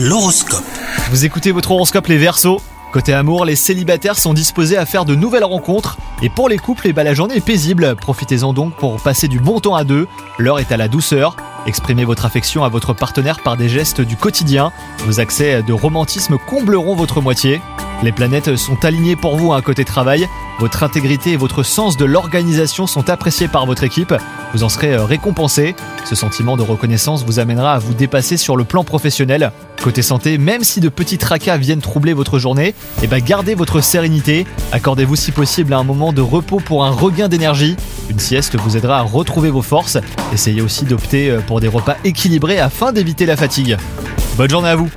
L'horoscope. Vous écoutez votre horoscope les Verseaux Côté amour, les célibataires sont disposés à faire de nouvelles rencontres. Et pour les couples, eh ben, la journée est paisible. Profitez-en donc pour passer du bon temps à deux. L'heure est à la douceur. Exprimez votre affection à votre partenaire par des gestes du quotidien. Vos accès de romantisme combleront votre moitié. Les planètes sont alignées pour vous à côté travail. Votre intégrité et votre sens de l'organisation sont appréciés par votre équipe. Vous en serez euh, récompensé. Ce sentiment de reconnaissance vous amènera à vous dépasser sur le plan professionnel. Côté santé, même si de petits tracas viennent troubler votre journée, eh ben gardez votre sérénité. Accordez-vous si possible un moment de repos pour un regain d'énergie. Une sieste vous aidera à retrouver vos forces. Essayez aussi d'opter euh, pour des repas équilibrés afin d'éviter la fatigue. Bonne journée à vous